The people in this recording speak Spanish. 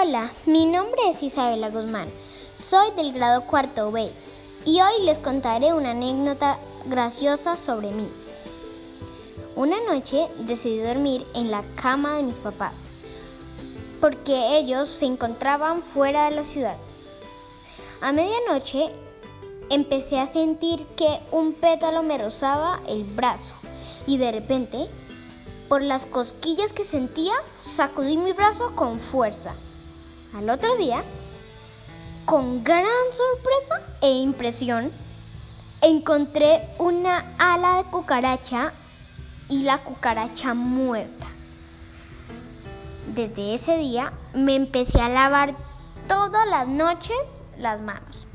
Hola, mi nombre es Isabela Guzmán. Soy del grado cuarto B y hoy les contaré una anécdota graciosa sobre mí. Una noche decidí dormir en la cama de mis papás porque ellos se encontraban fuera de la ciudad. A medianoche empecé a sentir que un pétalo me rozaba el brazo y de repente, por las cosquillas que sentía, sacudí mi brazo con fuerza. Al otro día, con gran sorpresa e impresión, encontré una ala de cucaracha y la cucaracha muerta. Desde ese día me empecé a lavar todas las noches las manos